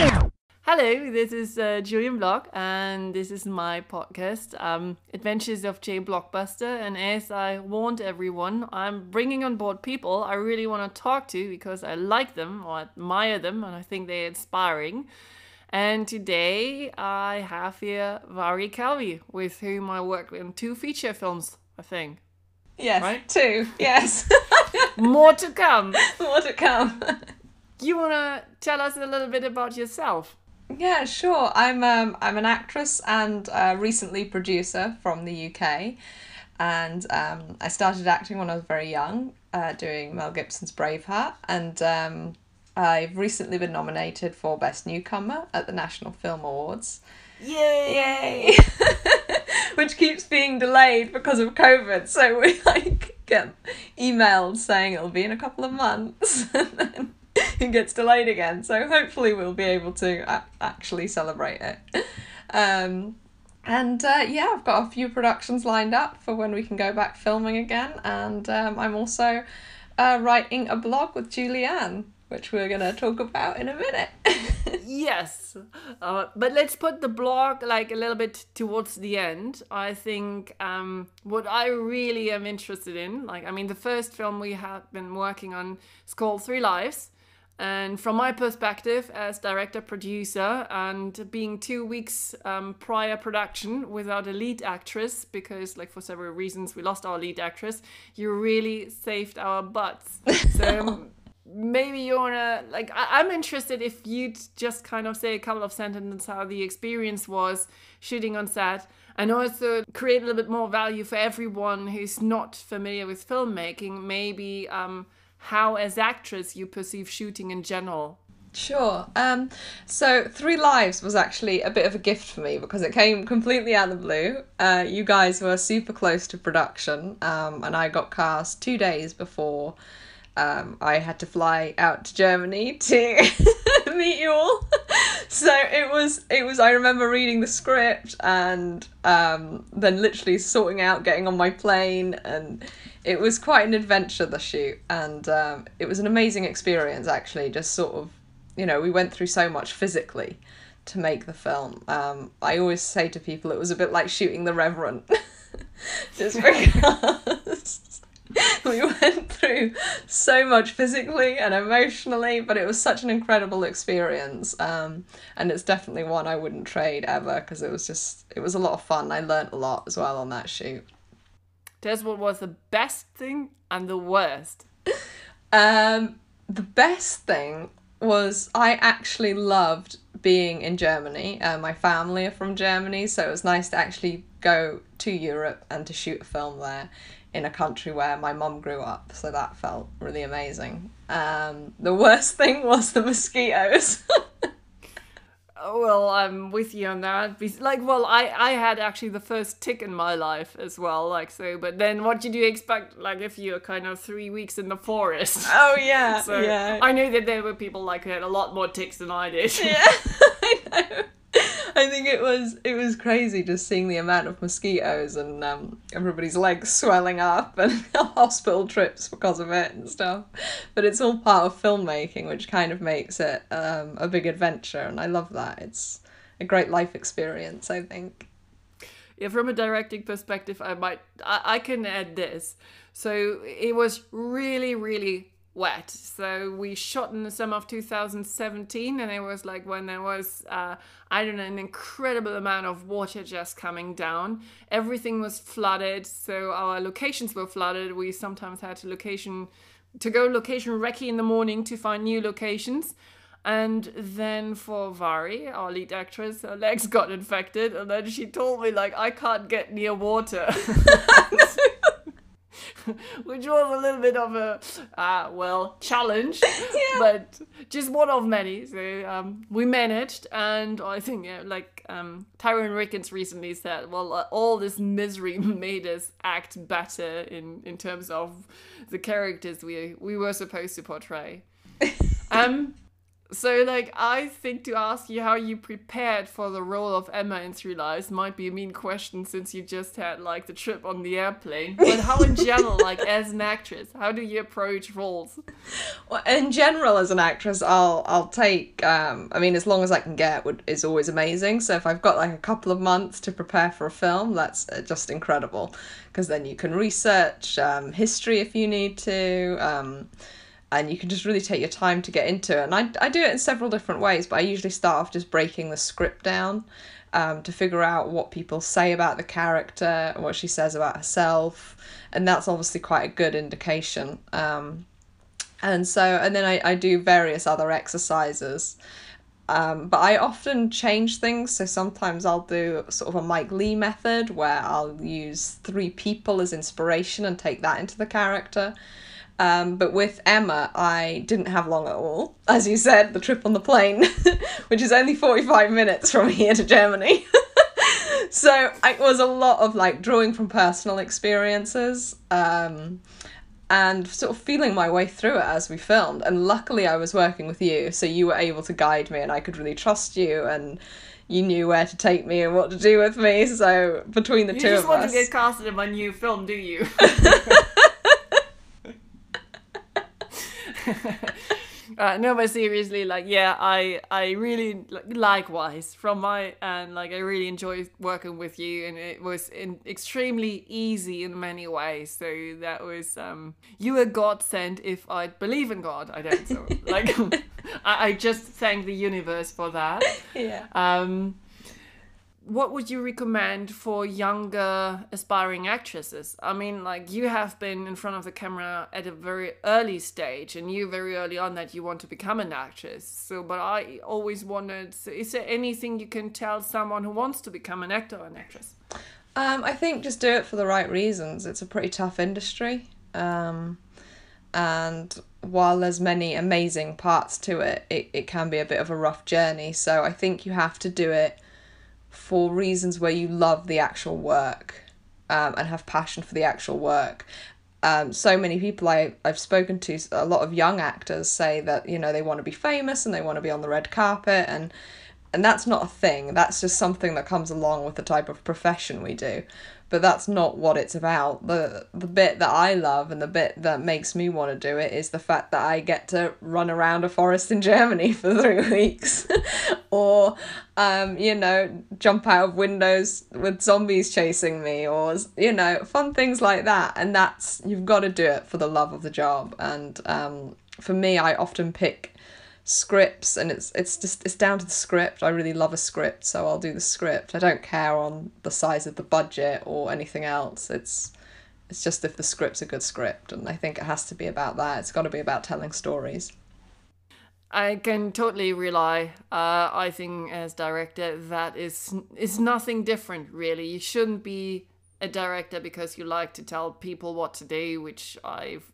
Hello, this is uh, Julian Block, and this is my podcast, um, Adventures of J Blockbuster. And as I warned everyone, I'm bringing on board people I really want to talk to because I like them or admire them, and I think they're inspiring. And today I have here Mhairi Calvey, with whom I worked in two feature films, I think. Yes, Right? two. Yes, More to come. more to come. You want to tell us a little bit about yourself? Yeah, sure. I'm um I'm an actress and uh, recently producer from the UK, and um I started acting when I was very young, uh, doing Mel Gibson's Braveheart, and um I've recently been nominated for Best Newcomer at the National Film Awards. Yay! Yay! Which keeps being delayed because of COVID, so we like get emailed saying it'll be in a couple of months, and then it gets delayed again. So hopefully we'll be able to actually celebrate it. Um, and uh, yeah, I've got a few productions lined up for when we can go back filming again, and um, I'm also uh, writing a blog with Julianne, which we're gonna talk about in a minute. Yes, uh, but let's put the blog like a little bit towards the end. I think um, what I really am interested in, like, I mean, the first film we have been working on is called Three Lives. And from my perspective as director producer, and being two weeks um, prior production without a lead actress, because, like, for several reasons, we lost our lead actress, you really saved our butts. So maybe you wanna like I- i'm interested if you'd just kind of say a couple of sentences how the experience was shooting on set and also create a little bit more value for everyone who's not familiar with filmmaking maybe um how as actress you perceive shooting in general Sure. Um, so Three Lives was actually a bit of a gift for me because it came completely out of the blue. Uh, you guys were super close to production, um, and I got cast two days before um, I had to fly out to Germany to meet you all. so it was it was I remember reading the script and um, then literally sorting out getting on my plane and it was quite an adventure the shoot. And um, it was an amazing experience actually just sort of you know we went through so much physically to make the film. Um, i always say to people it was a bit like shooting the Revenant. Just because we went through so much physically and emotionally but it was such an incredible experience um, and it's definitely one i wouldn't trade ever because it was just it was a lot of fun. I learnt a lot as well on that shoot. That's what was the best thing and the worst? Um, the best thing was I actually loved being in Germany. Uh, my family are from Germany, so it was nice to actually go to Europe and to shoot a film there in a country where my mum grew up. So that felt really amazing. Um, the worst thing was the mosquitoes. Oh, well, I'm with you on that. Like, well, I I had actually the first tick in my life as well. Like, so, but then what did you expect? Like, if you're kind of three weeks in the forest. oh yeah, So yeah. I knew that there were people like who had a lot more ticks than I did. yeah, I know. I think it was it was crazy just seeing the amount of mosquitoes and um, everybody's legs swelling up and hospital trips because of it and stuff. But it's all part of filmmaking, which kind of makes it um, a big adventure, and I love that. It's a great life experience, I think. yeah, from a directing perspective, I might I, I can add this. So it was really, really wet. So we shot in the summer of 2017, and it was like when there was uh, I don't know an incredible amount of water just coming down. Everything was flooded, so our locations were flooded. We sometimes had to location to go location recce in the morning to find new locations. And then for Mhairi, our lead actress, her legs got infected, and then she told me like I can't get near water. Which was a little bit of a uh, well challenge, but just one of many. So um, we managed, and I think yeah, like um, Tyrone Rickens recently said, well, uh, all this misery made us act better in in terms of the characters we we were supposed to portray. um, So, like, I think to ask you how you prepared for the role of Emma in Three Lives might be a mean question since you just had, like, the trip on the airplane. But how, in general, like, as an actress, how do you approach roles? Well, in general, as an actress, I'll I'll take. Um, I mean, as long as I can get would is always amazing. So if I've got like a couple of months to prepare for a film, that's uh, just incredible, because then you can research um, history if you need to. Um, and you can just really take your time to get into it. And I, I do it in several different ways, but I usually start off just breaking the script down um, to figure out what people say about the character, and what she says about herself, and that's obviously quite a good indication. Um, and so, and then I, I do various other exercises. Um, but I often change things. So sometimes I'll do sort of a Mike Leigh method where I'll use three people as inspiration and take that into the character. Um, but with Emma, I didn't have long at all. As you said, the trip on the plane, which is only 45 minutes from here to Germany. so it was a lot of like drawing from personal experiences um, and sort of feeling my way through it as we filmed. And luckily, I was working with you, so you were able to guide me and I could really trust you. And you knew where to take me and what to do with me. So between the You two just want to get casted in my new film, do you? Uh, no, but seriously, like, yeah, I, I really, like, likewise, from my and like, I really enjoy working with you, and it was in, extremely easy in many ways. So that was, um, you were God sent. If I believe in God, I don't. So, like, I, I just thank the universe for that. yeah. Um, what would you recommend for younger aspiring actresses? I mean, like you have been in front of the camera at a very early stage, and you very early on that you want to become an actress. So, but I always wondered: so is there anything you can tell someone who wants to become an actor or an actress? Um, I think just do it for the right reasons. It's a pretty tough industry. Um, and while there's many amazing parts to it, it, it can be a bit of a rough journey. So I think you have to do it for reasons where you love the actual work um, and have passion for the actual work. Um, so many people I, I've spoken to, a lot of young actors say that, you know, they want to be famous and they want to be on the red carpet and and that's not a thing. That's just something that comes along with the type of profession we do. But that's not what it's about. The the bit that I love and the bit that makes me want to do it is the fact that I get to run around a forest in Germany for three weeks. or um, you know, jump out of windows with zombies chasing me or you know, fun things like that. And that's you've got to do it for the love of the job. And um, for me I often pick scripts and it's it's just it's down to the script. I really love a script, so I'll do the script. I don't care on the size of the budget or anything else. It's it's just if the script's a good script and I think it has to be about that. It's got to be about telling stories. I can totally rely. Uh, I think as director, that is is nothing different really. You shouldn't be a director because you like to tell people what to do, which I've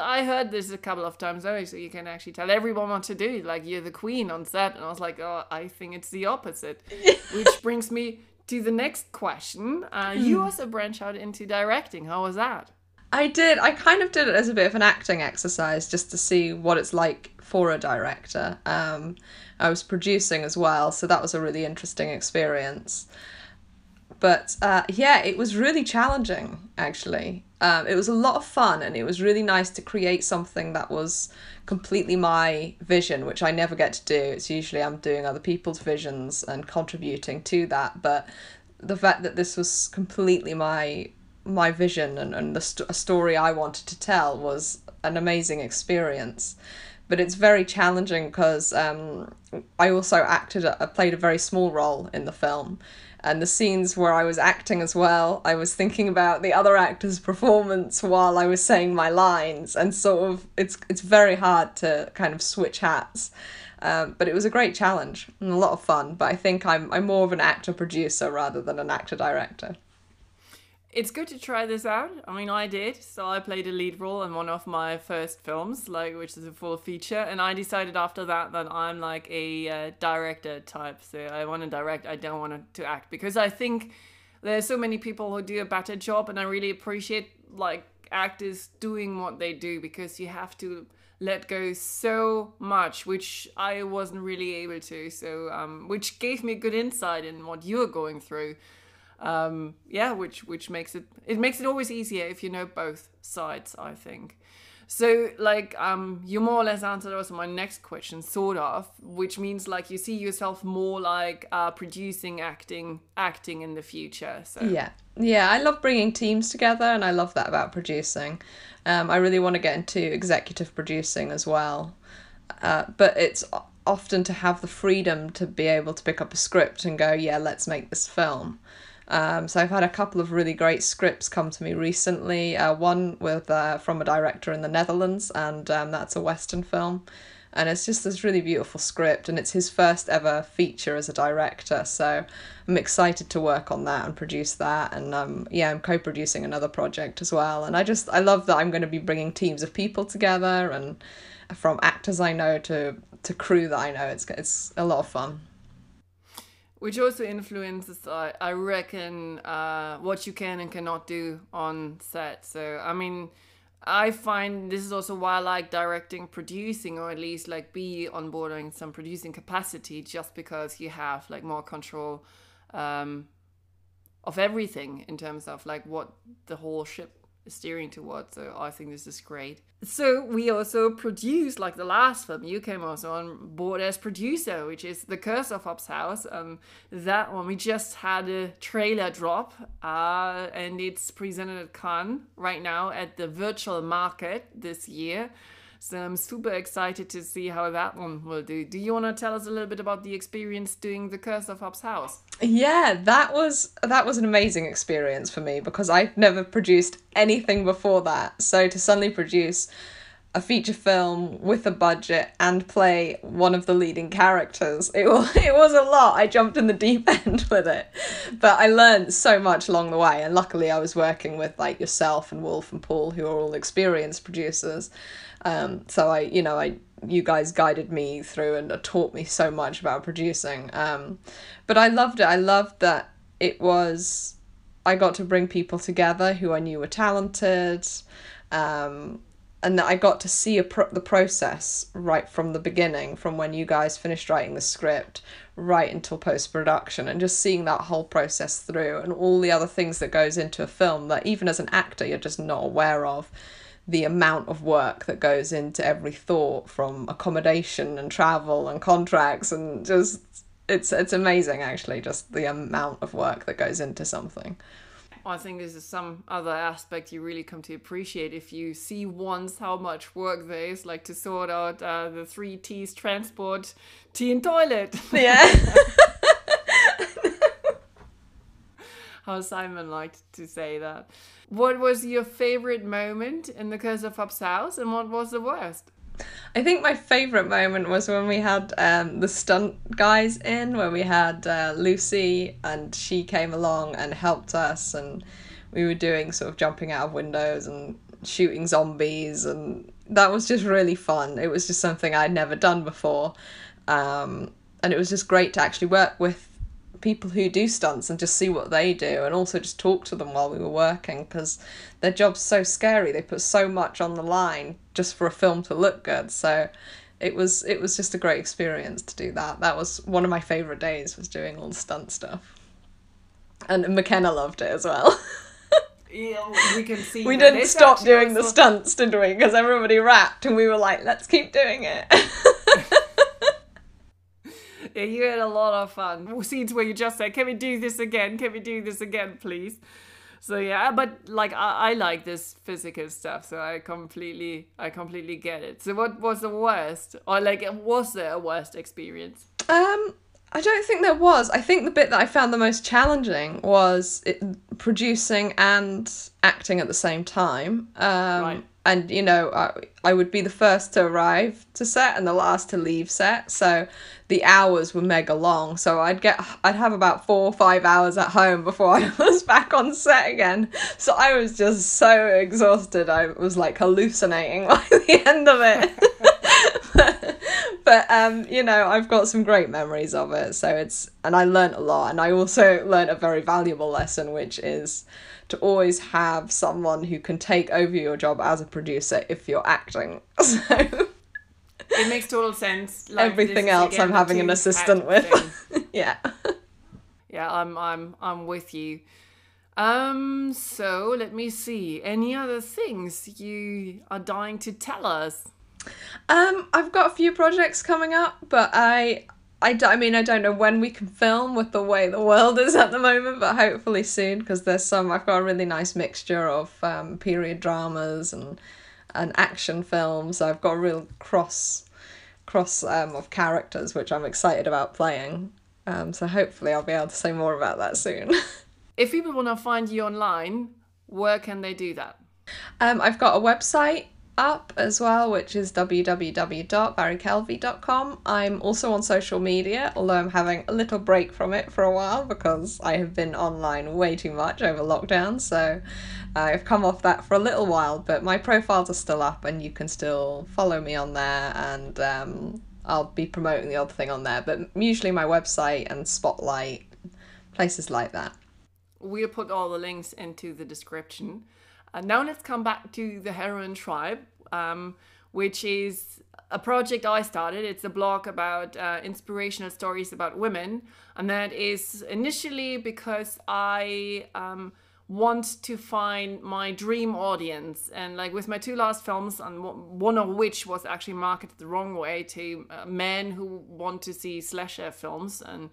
I heard this a couple of times. Oh, so you can actually tell everyone what to do, like you're the queen on set. And I was like, oh, I think it's the opposite. which brings me to the next question. Uh, you also branch out into directing. How was that? I did. I kind of did it as a bit of an acting exercise just to see what it's like for a director. Um, I was producing as well, so that was a really interesting experience. But uh, yeah, it was really challenging, actually. Um, it was a lot of fun, and it was really nice to create something that was completely my vision, which I never get to do. It's usually I'm doing other people's visions and contributing to that. But the fact that this was completely my my vision and, and the st- a story I wanted to tell was an amazing experience. But it's very challenging because um, I also acted, I played a very small role in the film. And the scenes where I was acting as well, I was thinking about the other actor's performance while I was saying my lines, and sort of it's it's very hard to kind of switch hats. Um, but it was a great challenge and a lot of fun. But I think I'm I'm more of an actor producer rather than an actor director it's good to try this out. I mean, I did. So I played a lead role in one of my first films, like which is a full feature, and I decided after that that I'm like a uh, director type. So I want to direct. I don't want to act because I think there's so many people who do a better job, and I really appreciate like actors doing what they do because you have to let go so much, which I wasn't really able to. So, um, which gave me good insight in what you're going through. Um, yeah, which which makes it it makes it always easier if you know both sides. I think. So, like, um, you more or less answered also my next question, sort of, which means like you see yourself more like uh, producing, acting, acting in the future. So Yeah. Yeah, I love bringing teams together and I love that about producing. Um, I really want to get into executive producing as well. Uh, but it's often to have the freedom to be able to pick up a script and go, yeah, let's make this film. Um, so I've had a couple of really great scripts come to me recently. Uh, one with uh, from a director in the Netherlands, and um, that's a Western film, and it's just this really beautiful script, and it's his first ever feature as a director. So I'm excited to work on that and produce that, and um, yeah, I'm co-producing another project as well, and I just I love that I'm going to be bringing teams of people together, and from actors I know to to crew that I know. It's it's a lot of fun. Which also influences I, I reckon uh, what you can and cannot do on set. So i mean i find this is also why i like directing producing or at least like be onboarding some producing capacity just because you have like more control um, of everything in terms of like what the whole ship steering towards so i think this is great. So we also produced like the last film you came also on board as producer which is the curse of hobbs house. Um that one we just had a trailer drop uh and it's presented at cannes right now at the virtual market this year so i'm super excited to see how that one will do do you want to tell us a little bit about the experience doing the curse of hobbs house Yeah, that was that was an amazing experience for me because I've never produced anything before that. So to suddenly produce a feature film with a budget and play one of the leading characters, it was it was a lot. I jumped in the deep end with it, but I learned so much along the way. And luckily, I was working with like yourself and Wolf and Paul, who are all experienced producers. Um, so I, you know, I you guys guided me through and taught me so much about producing. Um, but I loved it. I loved that it was. I got to bring people together who I knew were talented, um, and that I got to see pro- the process right from the beginning, from when you guys finished writing the script, right until post production, and just seeing that whole process through, and all the other things that goes into a film that even as an actor you're just not aware of the amount of work that goes into every thought from accommodation and travel and contracts and just it's it's amazing actually just the amount of work that goes into something I think this is some other aspect you really come to appreciate if you see once how much work there is, like to sort out uh, the three T's transport, tea and toilet. yeah how Simon liked to say that. What was your favorite moment in the Curse of Hobbs House and what was the worst? I think my favorite moment was when we had um, the stunt guys in, where we had uh, Lucy and she came along and helped us, and we were doing sort of jumping out of windows and shooting zombies, and that was just really fun. It was just something I'd never done before, um, and it was just great to actually work with people who do stunts and just see what they do and also just talk to them while we were working because their job's so scary. They put so much on the line just for a film to look good. So it was it was just a great experience to do that. That was one of my favorite days was doing all the stunt stuff. And mckenna loved it as well. Yeah, we can see. we didn't stop doing the stunts did we? Because everybody rapped and we were like let's keep doing it Yeah, you had a lot of fun. Scenes where you just say, "Can we do this again? Can we do this again, please?" So yeah, but like I, I like this physical stuff, so I completely, I completely get it. So what was the worst, or like was there a worst experience? Um, I don't think there was. I think the bit that I found the most challenging was it, producing and acting at the same time. Um, Right. And you know, I, I would be the first to arrive to set and the last to leave set, so the hours were mega long. So I'd get, I'd have about four or five hours at home before I was back on set again. So I was just so exhausted. I was like hallucinating by the end of it. but um, you know, I've got some great memories of it. So it's and I learned a lot, and I also learned a very valuable lesson, which is to always have someone who can take over your job as a producer if you're acting. So it makes total sense. Like, Everything else I'm having an assistant with. yeah. Yeah, I'm I'm I'm with you. Um, so let me see. Any other things you are dying to tell us? Um, I've got a few projects coming up, but I, I, d- I mean, I don't know when we can film with the way the world is at the moment, but hopefully soon because there's some. I've got a really nice mixture of um, period dramas and and action films. I've got a real cross cross um, of characters, which I'm excited about playing. Um, so hopefully I'll be able to say more about that soon. If people want to find you online, where can they do that? Um, I've got a website up as well, which is www.mhairicalvey.com. I'm also on social media, although I'm having a little break from it for a while because I have been online way too much over lockdown. So I've come off that for a little while, but my profiles are still up and you can still follow me on there and um, I'll be promoting the other thing on there. But usually my website and Spotlight, places like that. We'll put all the links into the description. And now let's come back to the Heroine Tribe, um, which is a project I started. It's a blog about uh, inspirational stories about women, and that is initially because I um, want to find my dream audience. And like with my two last films, and one of which was actually marketed the wrong way to uh, men who want to see slasher films and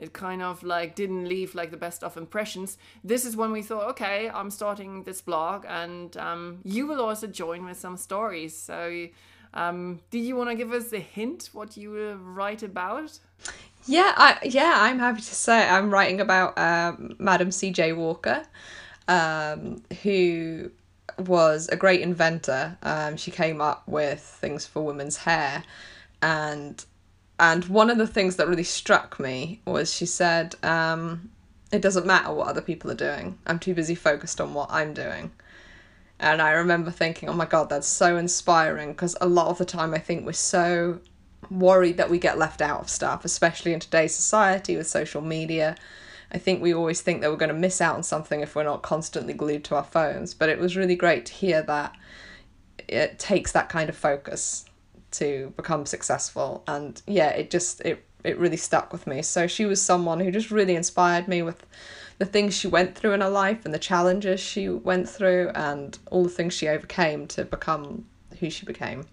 it kind of like didn't leave like the best of impressions this is when we thought okay i'm starting this blog and um, you will also join with some stories so um, do you want to give us a hint what you will write about Yeah, I yeah, I'm happy to say I'm writing about um, Madam C.J. Walker, um, who was a great inventor. Um, she came up with things for women's hair, and and one of the things that really struck me was she said, um, "It doesn't matter what other people are doing. I'm too busy focused on what I'm doing." And I remember thinking, "Oh my god, that's so inspiring!" Because a lot of the time, I think we're so worried that we get left out of stuff, especially in today's society with social media. I think we always think that we're going to miss out on something if we're not constantly glued to our phones. But it was really great to hear that it takes that kind of focus to become successful. And yeah, it just it it really stuck with me. So she was someone who just really inspired me with the things she went through in her life and the challenges she went through and all the things she overcame to become who she became.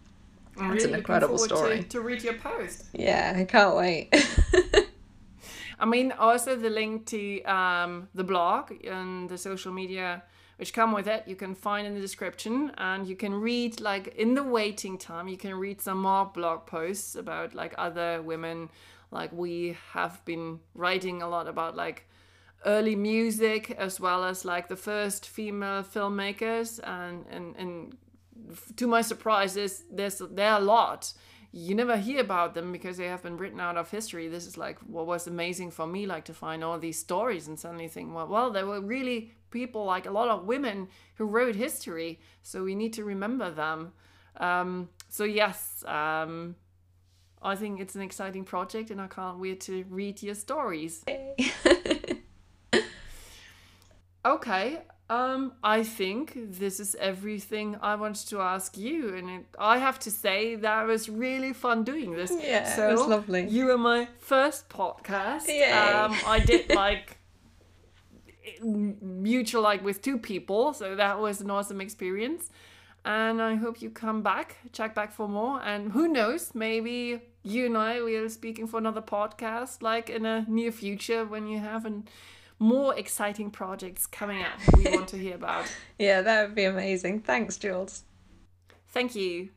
I'm It's an really looking incredible story. To, to read your post Yeah, I can't wait. I mean, also the link to um, the blog and the social media which come with it, you can find in the description, and you can read like in the waiting time. You can read some more blog posts about like other women. Like we have been writing a lot about like early music as well as like the first female filmmakers, and and and to my surprise, there's there's there are a lot you never hear about them because they have been written out of history. This is like what was amazing for me, like to find all these stories and suddenly think, well, well, there were really people, like a lot of women who wrote history, so we need to remember them. Um, so yes, um, I think it's an exciting project, and I can't wait to read your stories. Okay, um, I think this is everything I wanted to ask you, and it, I have to say that was really fun doing this. Yeah, it was lovely. You were my first podcast. Yay. Um, I did like mutual like with two people, so that was an awesome experience. And I hope you come back, check back for more, and who knows, maybe you and I will speaking for another podcast like in a near future when you have an more exciting projects coming up we want to hear about. yeah, that would be amazing. Thanks, Jules. Thank you.